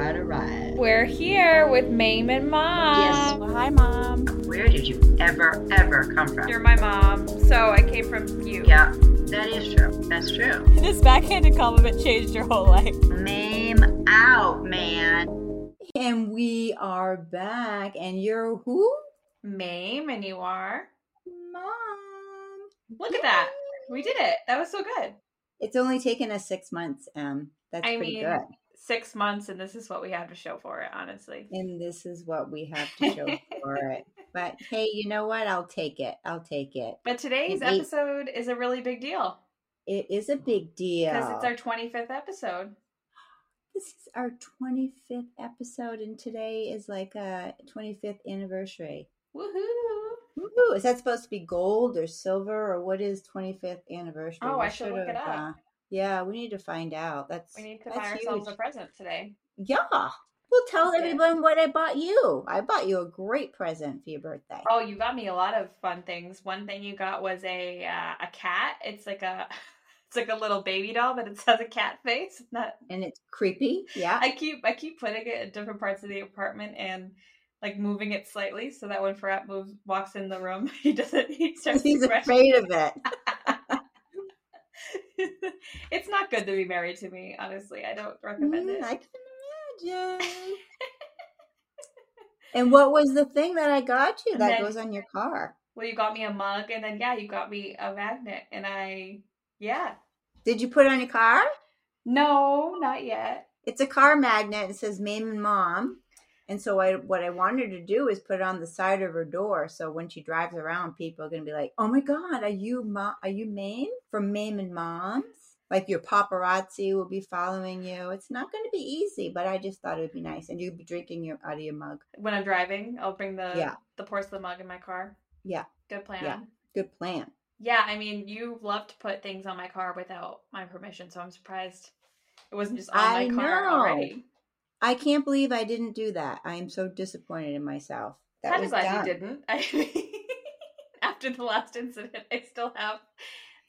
right, all right. We're here with Mame and Mom. Yes. Well, hi, Mom. Where did you ever, ever come from? You're my mom, so I came from you. Yeah, that is true. That's true. This backhanded compliment changed your whole life. Mame out, man. And we are back. And you're who? Mame, and you are. Mom. Look at that. We did it. That was so good. It's only taken us six months. Um, that's I pretty mean, good. Six months, and this is what we have to show for it, honestly. And this is what we have to show for it. But hey, you know what? I'll take it. I'll take it. But today's ain't- episode is a really big deal It is a big deal. because it's our 25th episode. this is our 25th episode, and today is like a 25th anniversary. Woohoo! Woohoo! Is that supposed to be gold or silver or what is 25th anniversary? Oh, We I should look it up. uh, yeah, we need to find out. That's We need to that's buy ourselves huge. a present today. Yeah. We'll tell Okay. everyone what I bought you. I bought you a great present for your birthday. Oh, you got me a lot of fun things. One thing you got was a uh, a cat. It's like a it's like a little baby doll, but it has a cat face. Not And it's creepy. Yeah. I keep I keep putting it in different parts of the apartment and like moving it slightly so that when Farrat moves walks in the room, he doesn't he starts He's afraid of it. it's not good to be married to me, honestly. I don't recommend Mm, it. I can imagine. and what was the thing that I got you And that then- goes on your car? Well, you got me a mug, and then yeah, you got me a magnet, and I yeah. Did you put it on your car? No, not yet. It's a car magnet. It says Mame and Mom. And so I what I wanted to do is put it on the side of her door. So when she drives around, people are gonna be like, "Oh my God, are you Ma- are you Mame from Mame and Moms?" Like your paparazzi will be following you. It's not going to be easy, but I just thought it would be nice, and you'd be drinking your out of your mug. When I'm driving, I'll bring the Yeah. the porcelain mug in my car. Yeah, Good plan. Yeah. good plan. Yeah, I mean, you love to put things on my car without my permission, so I'm surprised it wasn't just on I my car know. already. I can't believe I didn't do that. I am so disappointed in myself. That Kind was of glad you didn't. I mean, after the last incident, I still have.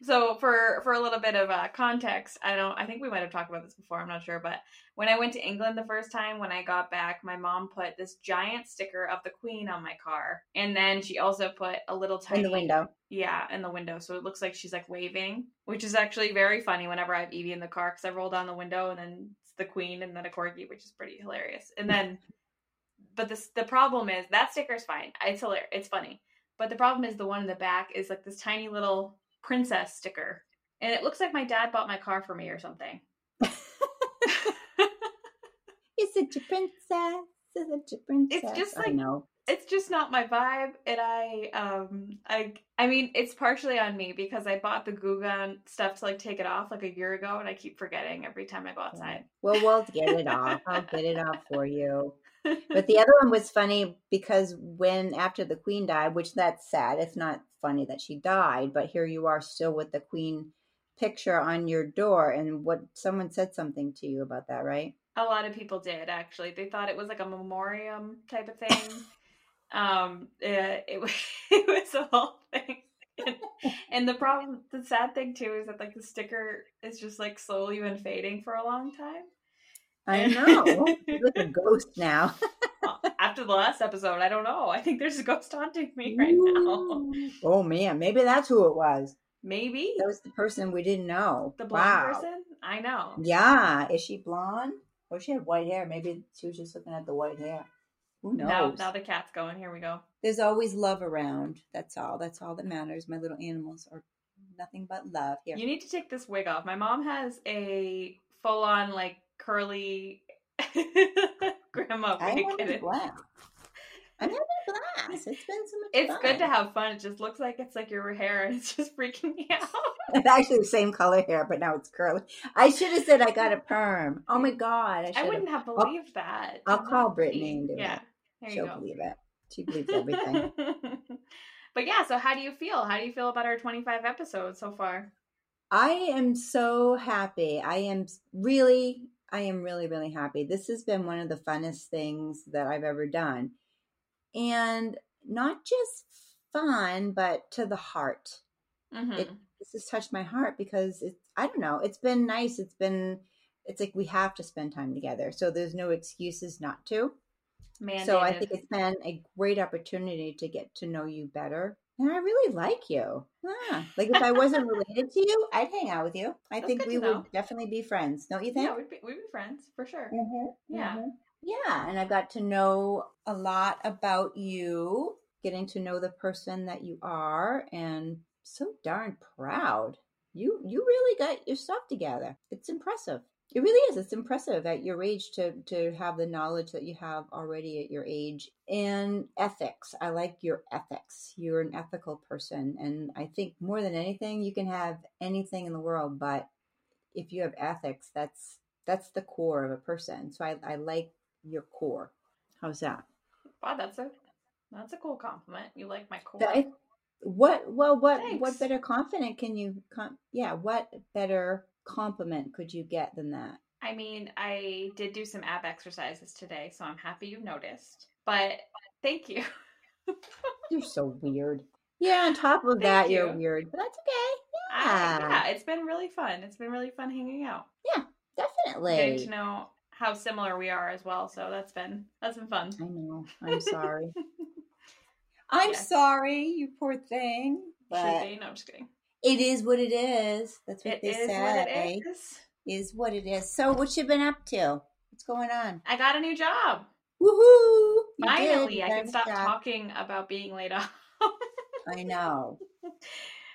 So for for a little bit of uh, context, I don't. I think we might have talked about this before. I'm not sure, but when I went to England the first time, when I got back, my mom put this giant sticker of the Queen on my car, and then she also put a little tiny in the window. Yeah, in the window. So it looks like she's like waving, which is actually very funny whenever I have Evie in the car because I roll down the window and then the queen and then a corgi, which is pretty hilarious. And then, but this the problem is that sticker is fine. It's hilarious. It's funny. But the problem is the one in the back is like this tiny little princess sticker. And it looks like my dad bought my car for me or something. Is it your princess? Is it your princess? It's just I like- know. It's just not my vibe and i um i i mean it's partially on me because i bought the Goo Gone stuff to like take it off like a year ago and i keep forgetting every time i go outside Well, we'll get it off. I'll get it off for you. But the other one was funny because when after the queen died, which that's sad. It's not funny that she died, but here you are still with the queen picture on your door. And what someone said something to you about that, right? a lot of people did actually they thought it was like a memoriam type of thing um it, it, was- it was a whole thing and, and the problem the sad thing too is that like the sticker is just like slowly been fading for a long time I know. You're like a ghost now. After the last episode i don't know i think there's a ghost haunting me right now Oh man, maybe that's who it was. maybe That was the person we didn't know. The blonde wow. person? I know. Yeah. Is she blonde? Or she had white hair. Maybe she was just looking at the white hair. Who knows? Now, now the cat's going. Here we go. There's always love around. That's all. That's all that matters. My little animals are nothing but love. Here. You need to take this wig off. My mom has a full on, like, curly grandma I wig. want and a it- I'm having a blast. It's been so much It's fun. good to have fun. It just looks like it's like your hair and it's just freaking me out. It's actually the same color hair, but now it's curly. I should have said I got a perm. Oh my god! I, I wouldn't have believed that. I'll call Brittany and do Yeah. it. There She'll believe it. She believes everything. but yeah, so how do you feel? How do you feel about our 25 episodes so far? I am so happy. I am really, I am really, really happy. This has been one of the funnest things that I've ever done. And not just fun, but to the heart. Mhm. It this has touched my heart because it's I don't know, it's been nice. It's been it's like we have to spend time together. So there's no excuses not to. Mandated. So I think it's been a great opportunity to get to know you better. And I really like you. Yeah. Like if I wasn't related to you, I'd hang out with you. I That's think we would definitely be friends. Don't you think? yeah, we'd be, we'd be friends for sure. Mhm, Yeah. mhm. Yeah. And I got to know a lot about you, getting to know the person that you are, and so darn proud. You you really got your stuff together. It's impressive. It really is. It's impressive at your age to to have the knowledge that you have already at your age. And ethics. I like your ethics. You're an ethical person. And I think more than anything, you can have anything in the world, but if you have ethics, that's that's the core of a person. So I, I like your core. How's that? Wow, that's a that's a cool compliment. You like my core. That- what well what what better confident can you com- yeah what better compliment could you get than that I mean, I did do some ab exercises today, so I'm happy you noticed. But thank you. you're so weird yeah on top of Thank that you're weird but that's okay Yeah. yeah, it's been really fun. It's been really fun hanging out. Yeah, definitely Getting to know how similar we are as well. So that's been that's been fun. i know i'm sorry i'm Yeah. sorry you poor thing but be. No, I'm just kidding. It is what it is that's what It they say what it is. is what it is so what you been up to what's going on I got a new job. Woohoo! You. Finally, I can stop job. talking about being laid off. I know.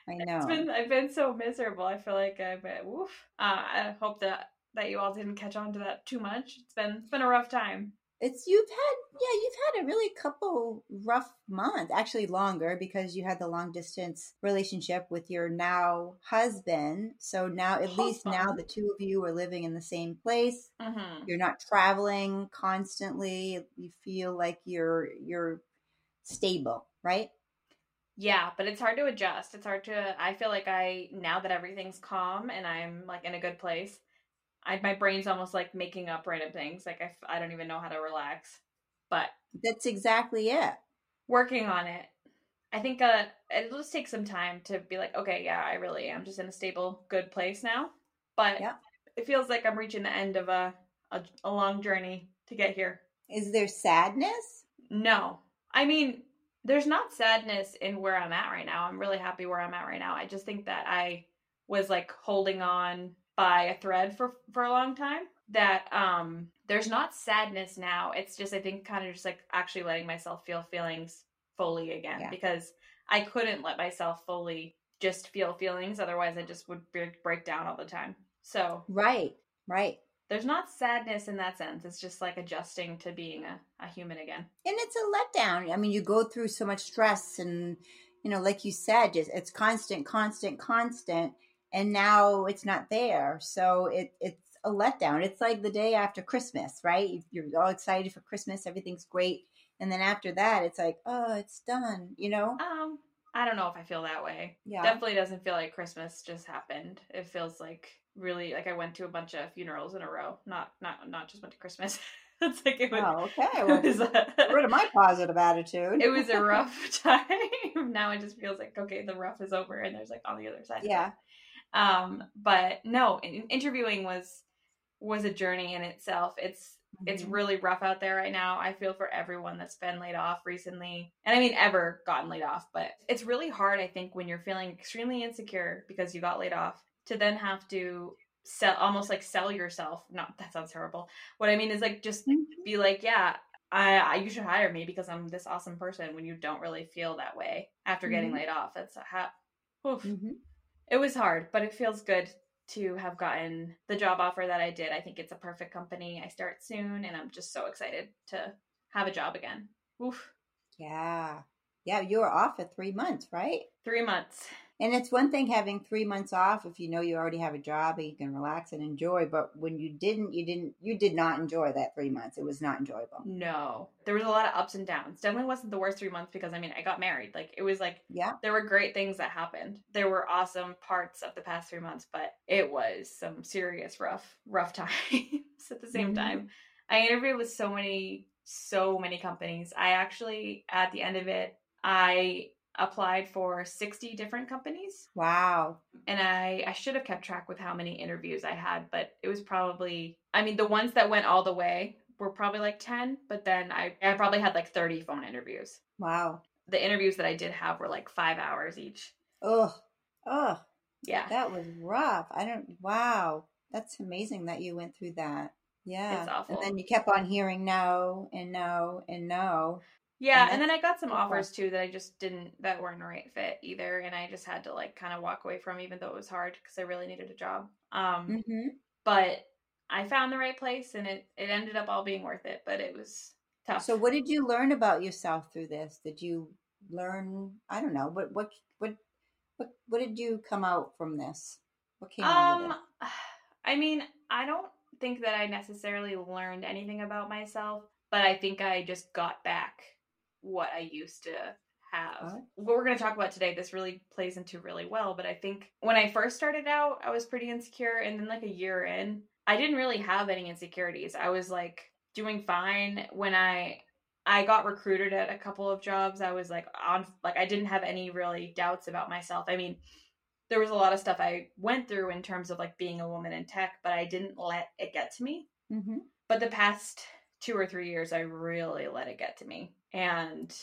I know. It's been I've been so miserable. I feel like I've been woof. Uh, I hope that that you all didn't catch on to that too much. It's been it's been a rough time. It's you've had yeah, you've had a really couple rough months, actually longer because you had the long distance relationship with your now husband. So now at least now the two of you are living in the same place. Mm-hmm. You're not traveling constantly. You feel like you're you're stable, right? Yeah, but it's hard to adjust. It's hard to. I feel like I now that everything's calm and I'm like in a good place. I my brain's almost like making up random things. Like I, I don't even know how to relax. But That's exactly it. working on it. I think uh, it'll just take some time to be like, okay, yeah, I really am just in a stable, good place now. But Yeah. it feels like I'm reaching the end of a, a a long journey to get here. Is there sadness? No, I mean, there's not sadness in where I'm at right now. I'm really happy where I'm at right now. I just think that I was like holding on by a thread for for a long time. That um, there's not sadness now. It's just I think kind of just like actually letting myself feel feelings fully again Yeah. because I couldn't let myself fully just feel feelings. Otherwise, I just would break break down all the time. So Right. Right. there's not sadness in that sense. It's just like adjusting to being a, a human again. and it's a letdown. I mean, you go through so much stress, and you know, like you said, just it's constant, constant, constant, and now it's not there. So it it's a letdown. It's like the day after Christmas, right? You- You're all excited for Christmas, everything's great, and then after that, it's like, oh, it's done. You know? Um, I don't know if I feel that way. Yeah. Definitely doesn't feel like Christmas just happened. It feels like really like I went to a bunch of funerals in a row. Not not not just went to Christmas. it's like it was, Oh, okay. Well, was a, rid of my positive attitude. it was a rough time. now it just feels like okay, the rough is over and there's like on the other side. Yeah. Um, but no, interviewing was was a journey in itself. It's it's Mhm. really rough out there right now. I feel for everyone that's been laid off recently. And I mean ever gotten laid off, but it's really hard I think when you're feeling extremely insecure because you got laid off to then have to sell almost like sell yourself. Not that sounds terrible. What I mean is like just Mhm. be like, yeah, I, I you should hire me because I'm this awesome person when you don't really feel that way after getting Mhm. laid off. That's how oof. Mhm. It was hard, but it feels good to have gotten the job offer that I did. I think it's a perfect company. I start soon and I'm just so excited to have a job again. Oof. Yeah. Yeah. You were off for three months, right? 3 months. And it's one thing having three months off if you know you already have a job and you can relax and enjoy. But when you didn't, you didn't, you did not enjoy that three months. It was not enjoyable. No. There was a lot of ups and downs. Definitely wasn't the worst 3 months because I mean, I got married. Like it was like Yeah. there were great things that happened. There were awesome parts of the past 3 months, but it was some serious rough rough times at the same Mhm. time. I interviewed with so many so many companies. I actually at the end of it I applied for 60 different companies Wow. and I I should have kept track with how many interviews I had, but it was probably I mean the ones that went all the way were probably like 10, but then I I probably had like 30 phone interviews. Wow. The interviews that I did have were like 5 hours each. Ugh. Ugh. Yeah. That was rough. I don't. Wow. That's amazing that you went through that. Yeah. It's awful. And then you kept on hearing no and no and no. Yeah, And and then I got some offers too that I just didn't that weren't a right fit either and I just had to like kind of walk away from even though it was hard cuz I really needed a job. Um Mm-hmm. but I found the right place and it it ended up all being worth it, but it was tough. So, what did you learn about yourself through this? Did you learn? I don't know. What what what what what did you come out from this? What came out of Um, it? I mean, I don't think that I necessarily learned anything about myself, but I think I just got back what I used to have. What we're going to talk about today, this really plays into really well, but I think when I first started out, I was pretty insecure, and then like a year in, I didn't really have any insecurities. I was like doing fine when I I got recruited at a couple of jobs. I was like on like I didn't have any really doubts about myself. I mean, there was a lot of stuff I went through in terms of like being a woman in tech, but I didn't let it get to me. Mm-hmm. But the past two or three years, I really let it get to me. And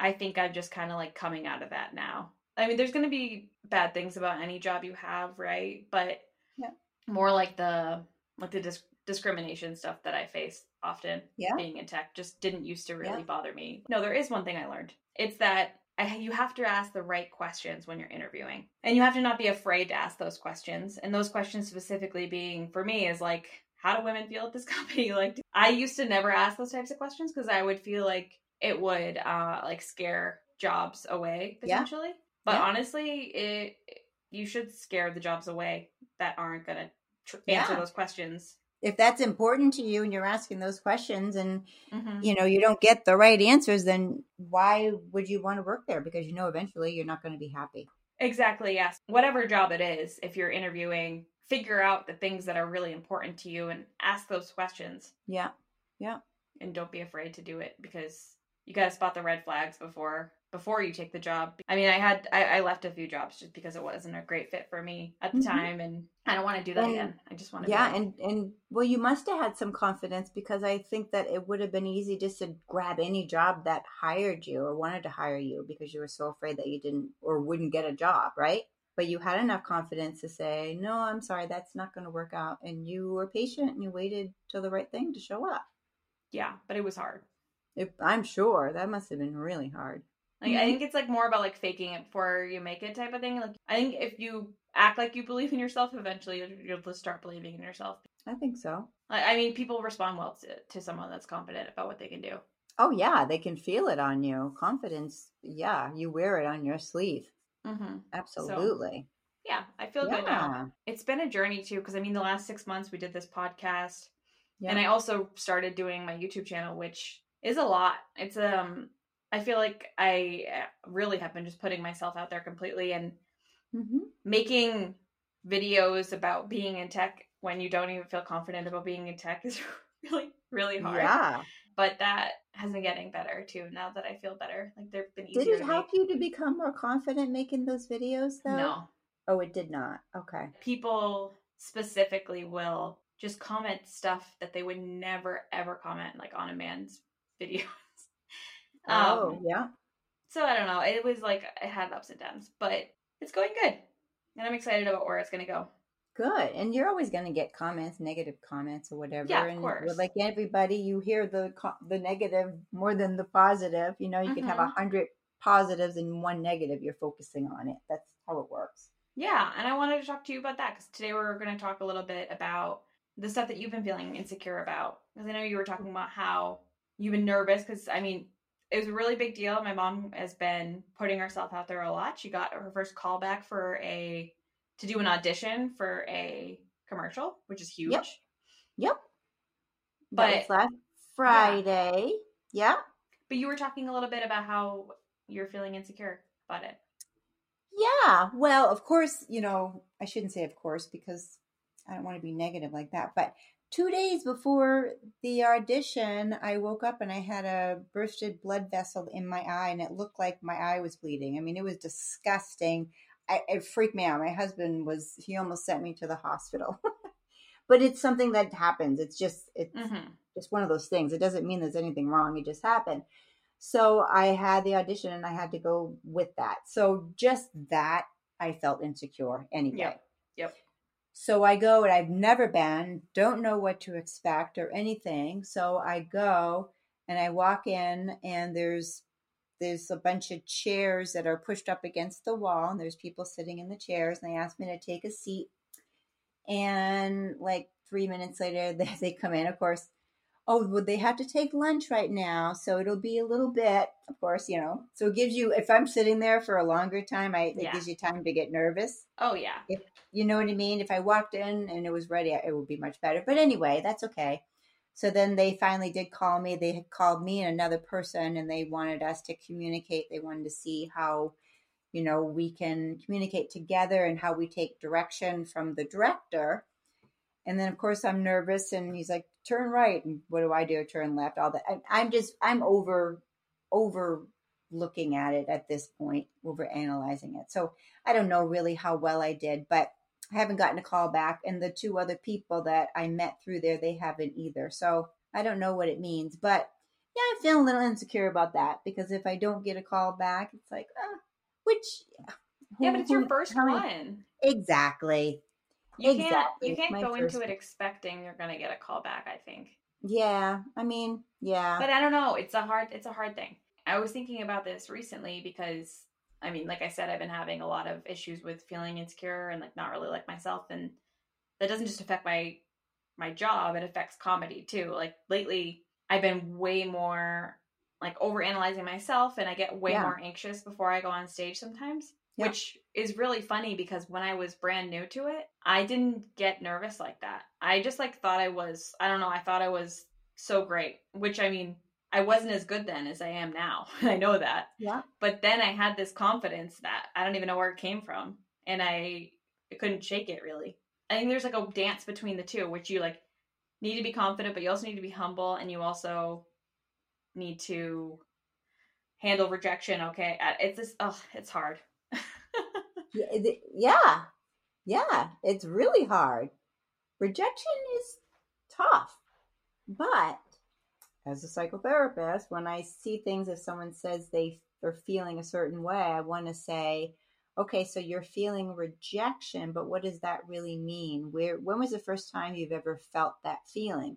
I think I'm just kind of like coming out of that now. I mean, there's going to be bad things about any job you have, right? But Yeah. more like the like the dis- discrimination stuff that I face often Yeah. being in tech just didn't used to really Yeah. bother me. No, there is one thing I learned. It's that I, you have to ask the right questions when you're interviewing. And you have to not be afraid to ask those questions. And those questions specifically being for me is like how do women feel at this company? Like I used to never ask those types of questions because I would feel like it would uh like scare jobs away Yeah. potentially. But Yeah. honestly, it you should scare the jobs away that aren't going to tr- answer Yeah. those questions. If that's important to you and you're asking those questions and Mhm. you know you don't get the right answers, then why would you want to work there? Because you know eventually you're not going to be happy. Exactly, yes. Whatever job it is, if you're interviewing, figure out the things that are really important to you and ask those questions Yeah. Yeah. and don't be afraid to do it because you got to spot the red flags before before you take the job. I mean, I had I, I left a few jobs just because it wasn't a great fit for me at the Mhm. time and I don't want to do that And- again. I just want to Yeah, and and well, you must have had some confidence because I think that it would have been easy just to grab any job that hired you or wanted to hire you because you were so afraid that you didn't or wouldn't get a job, right? But you had enough confidence to say, "No, I'm sorry, that's not going to work out," and you were patient and you waited till the right thing to show up. yeah, but it was hard. If, I'm sure that must have been really hard. Like. I think it's like more about like faking it before you make it type of thing. Like I think if you act like you believe in yourself, eventually you'll, you'll just start believing in yourself. I think so. Like, I mean, people respond well to, to someone that's confident about what they can do. Oh yeah, they can feel it on you. Confidence, yeah, you wear it on your sleeve. Mm-hmm. Absolutely. Yeah, I feel good now. It's been a journey too, because I mean, the last six months we did this podcast, Yeah. and I also started doing my YouTube channel, which is a lot. It's um, I feel like I uh, really have been just putting myself out there completely and Mhm. making videos about being in tech when you don't even feel confident about being in tech is really really hard. Yeah. But that has been getting better too. Now that I feel better, like they've been Did it help make. you to become more confident making those videos though? No, Oh, it did not. Okay. people specifically will just comment stuff that they would never ever comment like on a man's videos. Oh, um, yeah. so I don't know. It was like it had ups and downs, but it's going good, and I'm excited about where it's gonna go. Good. And you're always going to get comments, negative comments or whatever. Yeah, of and course. Like everybody, you hear the the negative more than the positive. You know, you could have a Mhm. hundred positives and one negative. You're focusing on it. That's how it works. Yeah, and I wanted to talk to you about that because today we're going to talk a little bit about the stuff that you've been feeling insecure about. Because I know you were talking about how you've been nervous. Because I mean, it was a really big deal. My mom has been putting herself out there a lot. She got her first call back for a to do an audition for a commercial, which is huge. Yep. Yep. But- last Friday. Yeah. But you were talking a little bit about how you're feeling insecure about it. Yeah. Well, of course, you know, I shouldn't say of course because I don't want to be negative like that, but two days before the audition, I woke up and I had a bursted blood vessel in my eye, and it looked like my eye was bleeding. I mean, it was disgusting. I, it freaked me out. My husband was, he almost sent me to the hospital. but it's something that happens. It's just, it's Mm-hmm. just one of those things. It doesn't mean there's anything wrong. It just happened. So I had the audition and I had to go with that. So just that, I felt insecure anyway. Yep. Yep. So I go and I've never been, don't know what to expect or anything. So I go and I walk in and there's there's a bunch of chairs that are pushed up against the wall and there's people sitting in the chairs and they asked me to take a seat. And like three minutes later they, they come in, of course. Oh, well, they have to take lunch right now, so it'll be a little bit, of course, you know. So it gives you, if I'm sitting there for a longer time, I, it Yeah. gives you time to get nervous. Oh yeah. You know what I mean? If I walked in and it was ready, it would be much better. But anyway, that's okay. So then they finally did call me. They had called me and another person, and they wanted us to communicate. They wanted to see how, you know, we can communicate together and how we take direction from the director. And then, of course, I'm nervous, and he's like, "Turn right," and what do I do? Turn left. All that. I, I'm just, I'm over, over looking at it at this point, over analyzing it. So I don't know really how well I did, but I haven't gotten a call back. And the two other people that I met through there, they haven't either. So I don't know what it means. But yeah, I feel a little insecure about that because if I don't get a call back, it's like, uh, which. Yeah, but it's your first one. Exactly. You can't you can't go into it expecting you're gonna get a call back, I think. Yeah. I mean, yeah. But I don't know. It's a hard it's a hard thing. I was thinking about this recently because I mean, like I said, I've been having a lot of issues with feeling insecure and like not really like myself and that doesn't just affect my my job, it affects comedy too. Like lately I've been way more like over analyzing myself and I get way Yeah. more anxious before I go on stage sometimes. Yeah. Which is really funny because when I was brand new to it, I didn't get nervous like that. I just like thought I was I don't know, I thought I was so great, which I mean, I wasn't as good then as I am now. I know that. Yeah. But then I had this confidence that I don't even know where it came from and I, I couldn't shake it really. I think there's like a dance between the two, which you like need to be confident, but you also need to be humble and you also need to handle rejection. Okay. It's this, oh, it's hard. Yeah, yeah, it's really hard. Rejection is tough, but as a psychotherapist, when I see things, if someone says they are feeling a certain way, I want to say, okay, so you're feeling rejection, but what does that really mean? Where, when was the first time you've ever felt that feeling?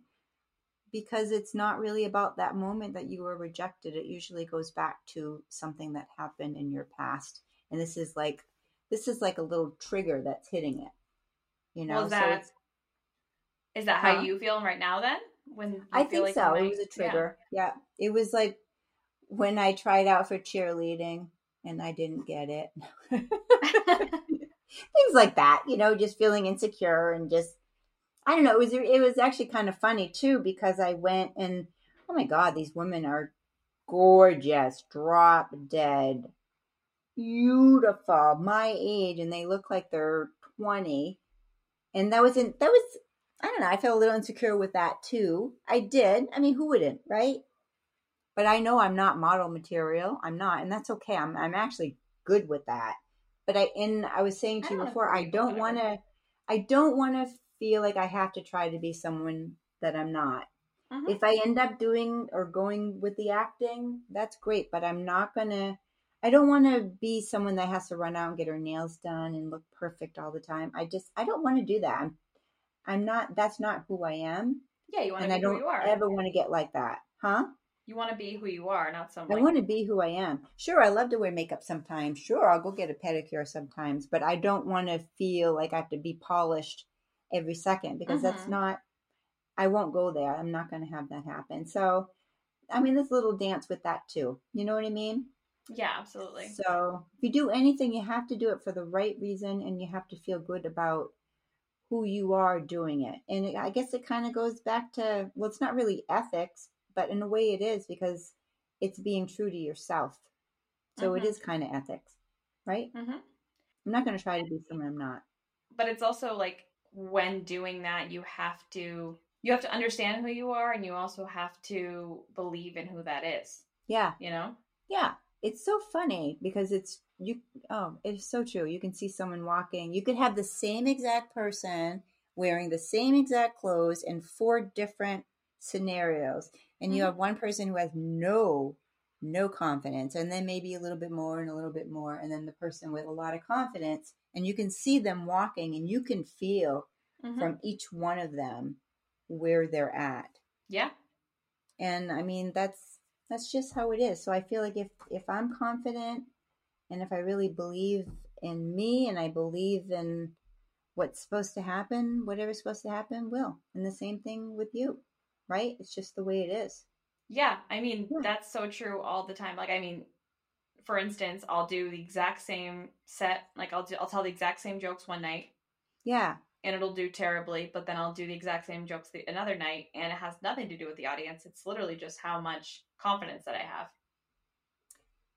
Because it's not really about that moment that you were rejected. It usually goes back to something that happened in your past. And this is like this is like a little trigger that's hitting it. You know, Well, is that it's, Is that how Huh? you feel right now then? When I feel think like so. might- It was a yeah. trigger. Yeah. It was like when I tried out for cheerleading and I didn't get it. Things like that, you know, just feeling insecure and just I don't know, it was it was actually kind of funny too because I went and oh my god, these women are gorgeous, drop dead, beautiful, my age and they look like they're 20. And that was in that was I don't know, I felt a little insecure with that too. I did. I mean, who wouldn't, right? But I know I'm not model material. I'm not, and that's okay. I'm I'm actually good with that. But I and I was saying to you don't before, I don't want to I don't want to feel like I have to try to be someone that I'm not. Mhm. If I end up doing or going with the acting, that's great, but I'm not going to I don't want to be someone that has to run out and get her nails done and look perfect all the time. I just I don't want to do that. I'm I'm not that's not who I am Yeah, you want to I be who don't you are. ever want to get like that. Huh? You want to be who you are, not some. I want to be who I am. Sure, I love to wear makeup sometimes. Sure, I'll go get a pedicure sometimes, but I don't want to feel like I have to be polished every second because that's Mhm. not I won't go there. I'm not going to have that happen. So, I mean, this little dance with that too. You know what I mean? Yeah, absolutely. So, if you do anything, you have to do it for the right reason and you have to feel good about who you are doing it. And it, I guess it kind of goes back to, well, it's not really ethics, but in a way it is because it's being true to yourself. So it Mhm. is kind of ethics, right? hmm I'm not going to try to be someone I'm not. But it's also like when doing that, you have to you have to understand who you are and you also have to believe in who that is, Yeah. you know? Yeah. It's so funny because it's you oh, it's so true. You can see someone walking. You could have the same exact person wearing the same exact clothes in four different scenarios. And you Mhm. have one person who has no no confidence and then maybe a little bit more and a little bit more and then the person with a lot of confidence and you can see them walking and you can feel Mhm. from each one of them where they're at yeah. and i mean that's that's just how it is. So i feel like if if i'm confident and if i really believe in me and i believe in what's supposed to happen whatever's supposed to happen will. And the same thing with you right? It's just the way it is. Yeah, I mean, Yeah. that's so true all the time. Like, I mean, for instance, I'll do the exact same set, like I'll do, I'll tell the exact same jokes one night. Yeah and it'll do terribly, but then I'll do the exact same jokes the, another night and it has nothing to do with the audience. It's literally just how much confidence that I have.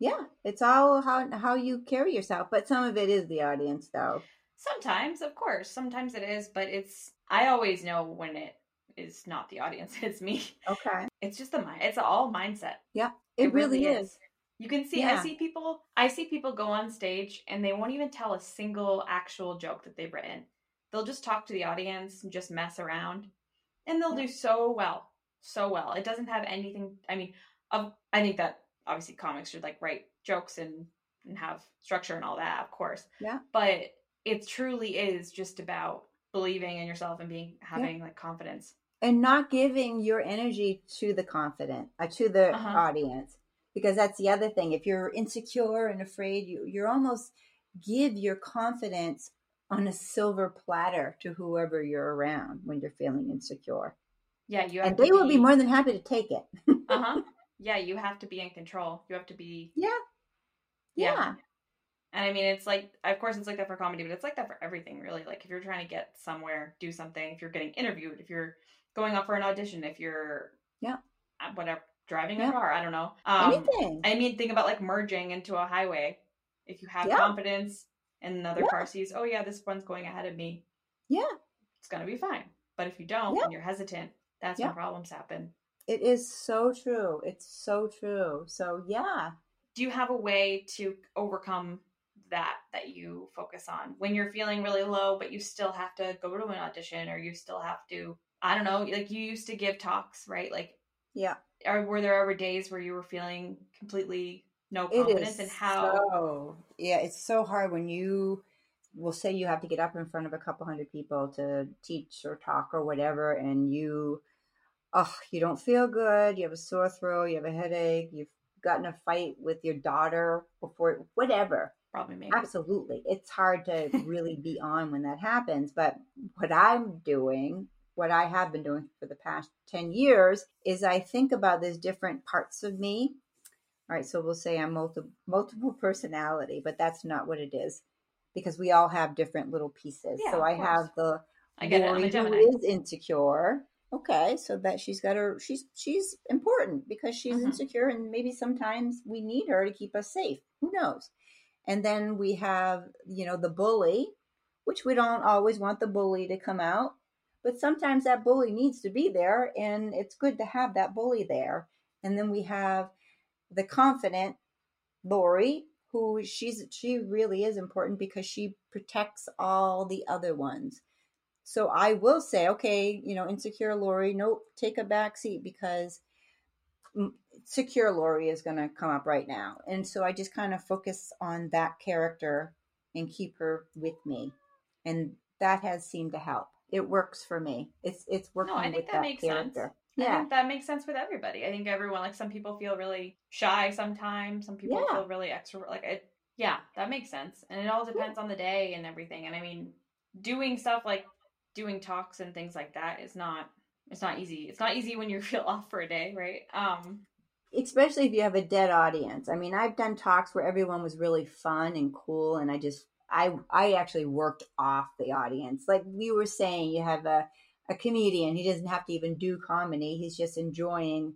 yeah it's all how how you carry yourself but some of it is the audience though Sometimes, of course, sometimes it is, but it's I always know when it is not the audience, it's me. okay It's just the mind. It's all mindset. Yeah. It, really, is. You can see, I see people, I see people go on stage and they won't even tell a single actual joke that they've written. They'll just talk to the audience and just mess around, and they'll do so well, so well. It doesn't have anything. I mean, of I think that obviously comics should like write jokes and and have structure and all that, of course. Yeah. But it truly is just about believing in yourself and being having like confidence. and not giving your energy to the confident uh, to the Uh-huh. audience because that's the other thing if you're insecure and afraid you you're almost give your confidence on a silver platter to whoever you're around when you're feeling insecure Yeah, you have and to they will be more than happy to take it Uh huh. Yeah, you have to be in control. You have to be yeah Yeah. yeah And I mean, it's like, of course, it's like that for comedy, but it's like that for everything, really. Like, if you're trying to get somewhere, do something, if you're getting interviewed, if you're going up for an audition, if you're, Yeah. whatever, driving Yeah. a car, I don't know. Um, anything I mean, think about like merging into a highway. If you have Yeah. confidence and another Yeah. car sees, oh, yeah, this one's going ahead of me, yeah it's to be fine. But if you don't Yeah. and you're hesitant, that's Yeah. when problems happen. it is so true it's so true so yeah do you have a way to overcome that that you focus on when you're feeling really low but you still have to go to an audition or you still have to i don't know like you used to give talks right like yeah or were there ever days where you were feeling completely no It confidence is and how so yeah, it's so hard when you will say you have to get up in front of a couple hundred people to teach or talk or whatever, and you oh you don't feel good, you have a sore throat, you have a headache, you've gotten a fight with your daughter before whatever. probably me Absolutely. It's hard to really be on when that happens. But what I'm doing, what I have been doing for the past 10 years, is I think about these different parts of me. All right. So we'll say I'm multi- multiple personality, but that's not what it is because we all have different little pieces. Yeah, so I course. have the i get it Lori a who is insecure. Okay, so that she's got her she's she's important because she's Mhm. insecure and maybe sometimes we need her to keep us safe. Who knows? And then we have, you know, the bully, which we don't always want the bully to come out, but sometimes that bully needs to be there and it's good to have that bully there. And then we have the confident Lori, who she's she really is important because she protects all the other ones. So I will say, okay, you know, insecure Lori, nope, take a back seat because secure Lori is going to come up right now. And so I just kind of focus on that character and keep her with me. And that has seemed to help. It works for me. It's it's working no i think with that, that, makes character. sense I Yeah. think that makes sense with everybody. I think everyone, like some people feel really shy sometimes. Some people Yeah. feel really extrovert. Like it, yeah, that makes sense. And it all depends on the day and everything. And I mean, doing stuff like doing talks and things like that is not. It's not easy. It's not easy when you feel off for a day, right? Um, especially if you have a dead audience. I mean, I've done talks where everyone was really fun and cool, and I just I I actually worked off the audience. Like we were saying, you have a a comedian. He doesn't have to even do comedy. He's just enjoying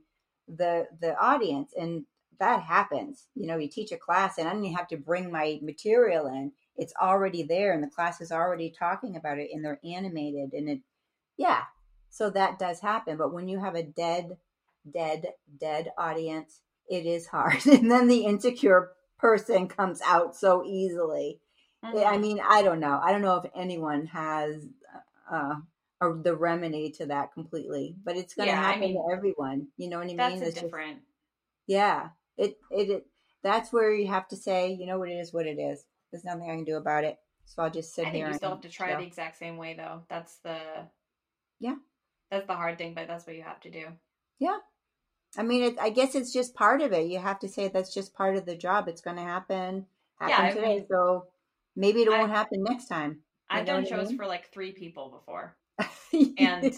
the the audience, and that happens. You know, you teach a class, and I don't even have to bring my material in. It's already there, and the class is already talking about it, and they're animated, and it, yeah, So that does happen. But when you have a dead, dead, dead audience, it is hard. and then the insecure person comes out so easily. I Mhm. mean, I don't know. I don't know if anyone has uh, a, the remedy to that completely, but it's going to Yeah, I happen mean, to everyone. You know what I mean? That's It's just- different. yeah. It, it it that's where you have to say, you know what it is, what it is. There's nothing I can do about it. So I'll just sit I think here. you still have to try the exact same way, though. That's the. Yeah. That's the hard thing, but that's what you have to do. Yeah. I mean, it, I guess it's just part of it. You have to say that's just part of the job. It's going to happen. Happen Yeah, today. mean- so maybe it I- won't happen next time. I've done what I shows mean? for like three people before, and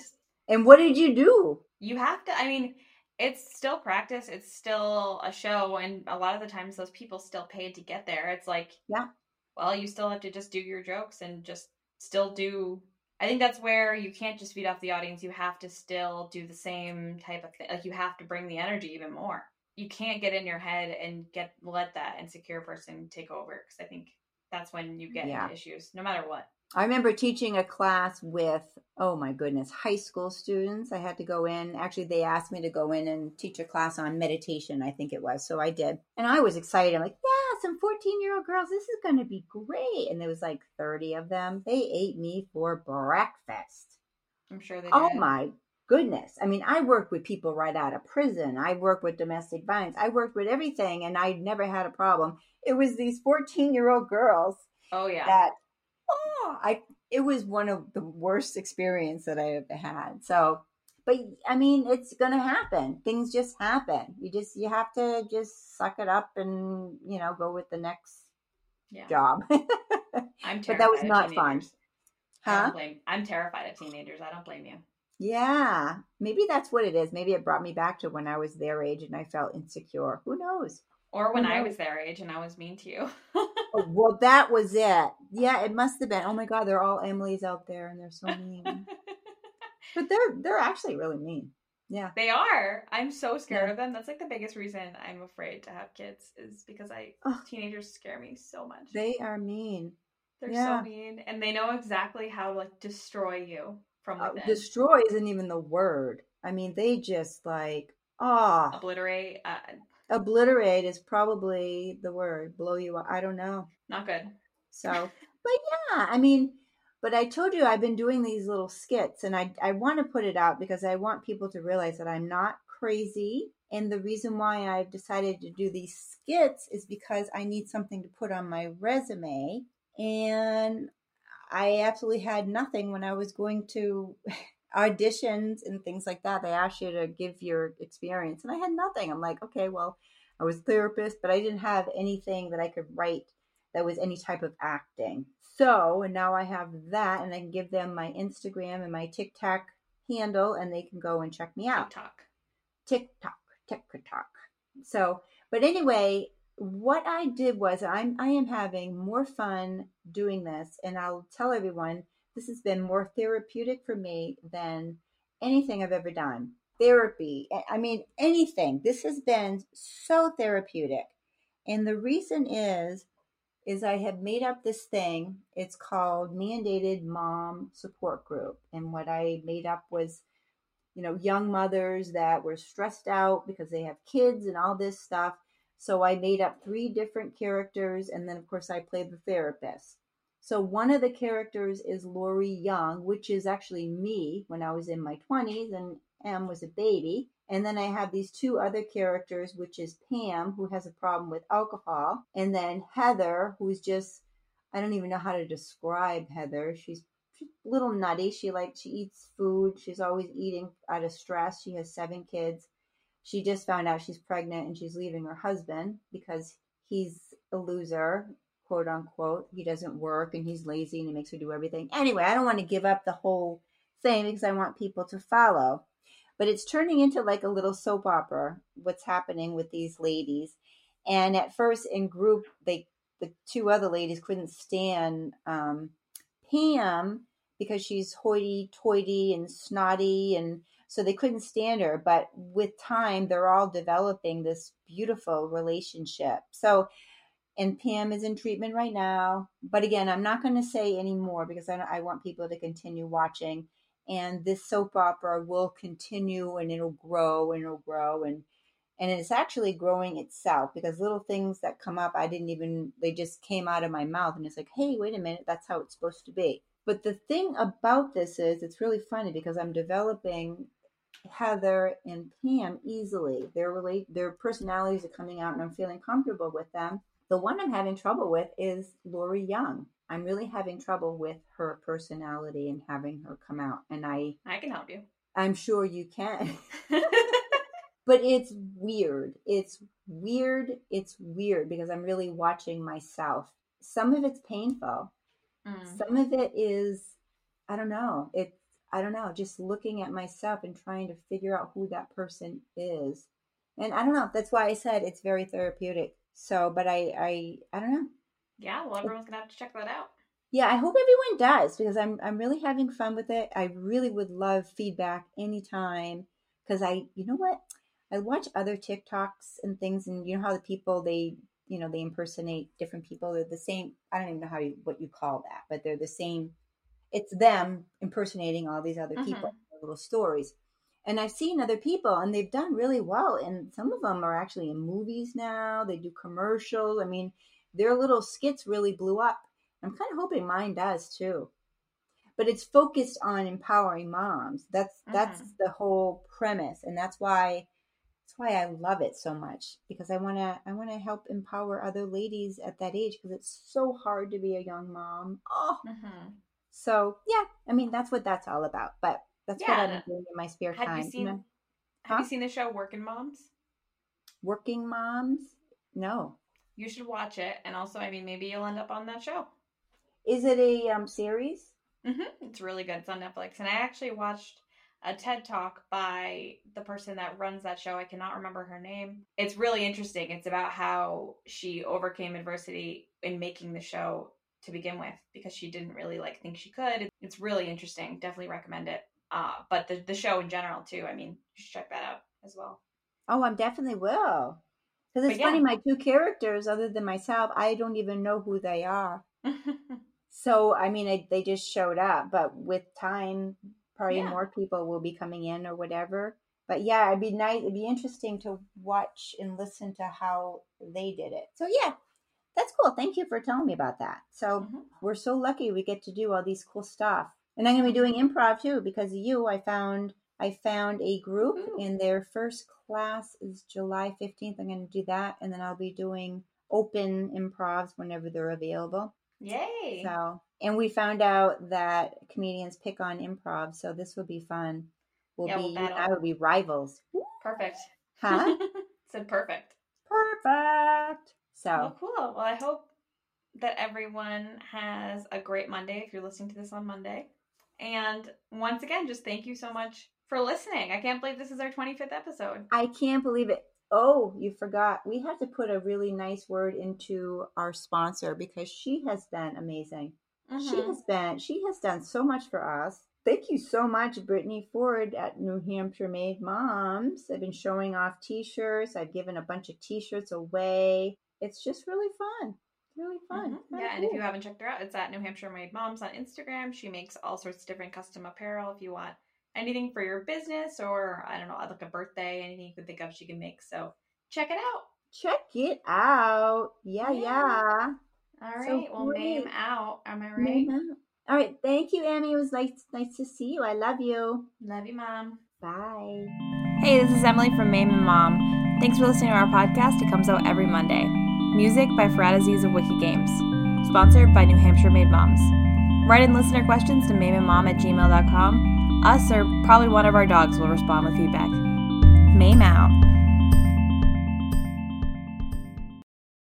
and what did you do? you have to. I mean, it's still practice. It's still a show, and a lot of the times those people still paid to get there. It's like, Yeah. well, you still have to just do your jokes and just still do. I think that's where you can't just feed off the audience. You have to still do the same type of thing. Like you have to bring the energy even more. You can't get in your head and get let that insecure person take over because I think that's when you get Yeah. issues, no matter what. I remember teaching a class with, oh my goodness, high school students. I had to go in. Actually, they asked me to go in and teach a class on meditation, I think it was. So I did. And I was excited. I'm like, yeah, some 14 year old girls. This is going to be great. And there was like 30 of them. They ate me for breakfast. I'm sure they. Oh my goodness. I mean, I worked with people right out of prison. I worked with domestic violence. I worked with everything and I never had a problem. It was these 14 year old girls Oh yeah. that oh i it was one of the worst experience that i ever had so but i mean it's gonna happen things just happen you just you have to just suck it up and you know go with the next yeah. job I'm terrified. but that was not fun. Huh blame. I'm terrified of teenagers. I don't blame you. yeah maybe that's what it is maybe it brought me back to when i was their age and i felt insecure who knows Or when I was their age and I was mean to you. Oh, well that was it yeah it must have been oh my god they're all emily's out there and they're so mean but they're they're actually really mean yeah they are. I'm so scared Yeah. of them. That's like the biggest reason I'm afraid to have kids is because I Ugh. teenagers scare me so much. they are mean They're yeah. so mean and they know exactly how to like destroy you from uh, within. destroy isn't even the word. I mean, they just like ah Obliterate. Uh, obliterate is probably the word. Blow you up. I don't know. not good. So, but yeah, I mean, but I told you I've been doing these little skits, and I I want to put it out because I want people to realize that I'm not crazy. And the reason why I've decided to do these skits is because I need something to put on my resume. And I absolutely had nothing when I was going to auditions and things like that. They ask you to give your experience, and I had nothing. I'm like, okay, well, I was a therapist, but I didn't have anything that I could write that was any type of acting. So, and now I have that, and I can give them my Instagram and my TikTok handle, and they can go and check me out. TikTok. TikTok, TikTok. So, but anyway, what I did was I'm I am having more fun doing this, and I'll tell everyone this has been more therapeutic for me than anything I've ever done. Therapy, I mean anything. This has been so therapeutic, and the reason is is I have made up this thing. It's called Mandated Mom Support Group, and what I made up was you know, young mothers that were stressed out because they have kids and all this stuff. So I made up three different characters, and then of course I played the therapist. So one of the characters is Lori Young, which is actually me when I was in my 20s and M was a baby. And then I have these two other characters, which is Pam, who has a problem with alcohol, and then Heather, who's just I don't even know how to describe Heather. She's a little nutty. She like she eats food. She's always eating out of stress. She has seven kids. She just found out she's pregnant and she's leaving her husband because he's a loser, quote unquote. He doesn't work and he's lazy and he makes her do everything. Anyway, I don't want to give up the whole thing because I want people to follow. But it's turning into like a little soap opera what's happening with these ladies. And at first in group they the two other ladies couldn't stand um, Pam because she's hoity toity and snotty and so they couldn't stand her but with time they're all developing this beautiful relationship so and pam is in treatment right now. But again i'm not going to say any more because I, I want people to continue watching. And this soap opera will continue and it'll grow and it'll grow and and it's actually growing itself because little things that come up i didn't even they just came out of my mouth and it's like hey wait a minute that's how it's supposed to be. But the thing about this is it's really funny because i'm developing heather and pam easily. Their relate their personalities are coming out and i'm feeling comfortable with them the one i'm having trouble with is lori young i'm really having trouble with her personality and having her come out and i I can help you. i'm sure you can but it's weird. It's weird. It's weird because I'm really watching myself. Some of it's painful. Mm. Some of it is, I don't know. It I don't know, just looking at myself and trying to figure out who that person is. And I don't know. That's why I said it's very therapeutic. So, but I, I, I don't know. Yeah, well, everyone's gonna have to check that out. Yeah, I hope everyone does because I'm, I'm really having fun with it. I really would love feedback anytime because I, you know what? I watch other TikToks and things, and you know how the people they, you know, they impersonate different people. They're the same. I don't even know how you what you call that, but they're the same. It's them impersonating all these other people, mm-hmm. little stories. And I've seen other people, and they've done really well. And some of them are actually in movies now. They do commercials. I mean, their little skits really blew up. I'm kind of hoping mine does too. But it's focused on empowering moms. That's that's the whole premise, and that's why that's why I love it so much because I want to I want to help empower other ladies at that age because it's so hard to be a young mom. Oh, Mhm. so yeah, I mean that's what that's all about. But that's what Yeah. I'm doing in my spare Have time. you seen know? Have Huh? you seen the show Working Moms? Working moms? No. You should watch it, and also, I mean, maybe you'll end up on that show. Is it a um series? hmm It's really good. It's on Netflix, and I actually watched a TED talk by the person that runs that show. I cannot remember her name. It's really interesting. It's about how she overcame adversity in making the show to begin with because she didn't really like think she could. It's really interesting. Definitely recommend it. Uh, but the the show in general too. I mean, you should check that out as well. Oh, I'm definitely will. Because it's yeah. funny, my two characters, other than myself, I don't even know who they are. So, I mean, I, they just showed up, but with time, probably Yeah. more people will be coming in or whatever. But yeah, it'd be nice. It'd be interesting to watch and listen to how they did it. So yeah, that's cool. Thank you for telling me about that. So Mhm. we're so lucky we get to do all these cool stuff. And I'm gonna be doing improv too because of you. I found I found a group Ooh. and their first class is July 15th. I'm gonna do that, and then I'll be doing open improvs whenever they're available. Yay! So, and we found out that comedians pick on improv, so this will be fun. We'll Yeah, be we'll and I will be rivals. Perfect. Huh? Said perfect. Perfect. Well, So, cool. Well, I hope that everyone has a great Monday if you're listening to this on Monday. And once again, just thank you so much for listening. I can't believe this is our 25th episode. I can't believe it. Oh, you forgot. We have to put a really nice word into our sponsor because she has been amazing. She Mhm. has been, she has done so much for us. Thank you so much, Brittany Ford at New Hampshire Made Moms. I've been showing off t shirts. I've given a bunch of t shirts away. It's just really fun. Really fun. Mhm. Kinda Yeah, and if you haven't checked her out, it's at New Hampshire Made Moms on Instagram. She makes all sorts of different custom apparel. If you want anything for your business or I don't know, like a birthday, anything you could think of, she can make. So check it out. Check it out. Yeah, Yeah. yeah. All So right. well, Mame out. Am I right? All right. Thank you, Amy. It was nice, nice to see you. I love you. Love you, mom. Bye. Hey, this is Emily from Mame and Mom. Thanks for listening to our podcast. It comes out every Monday. Music by Farad Aziz of Wiki Games. Sponsored by New Hampshire Made Moms. Write in listener questions to mameandmom at gmail.com. Us or probably one of our dogs will respond with feedback. Mame out.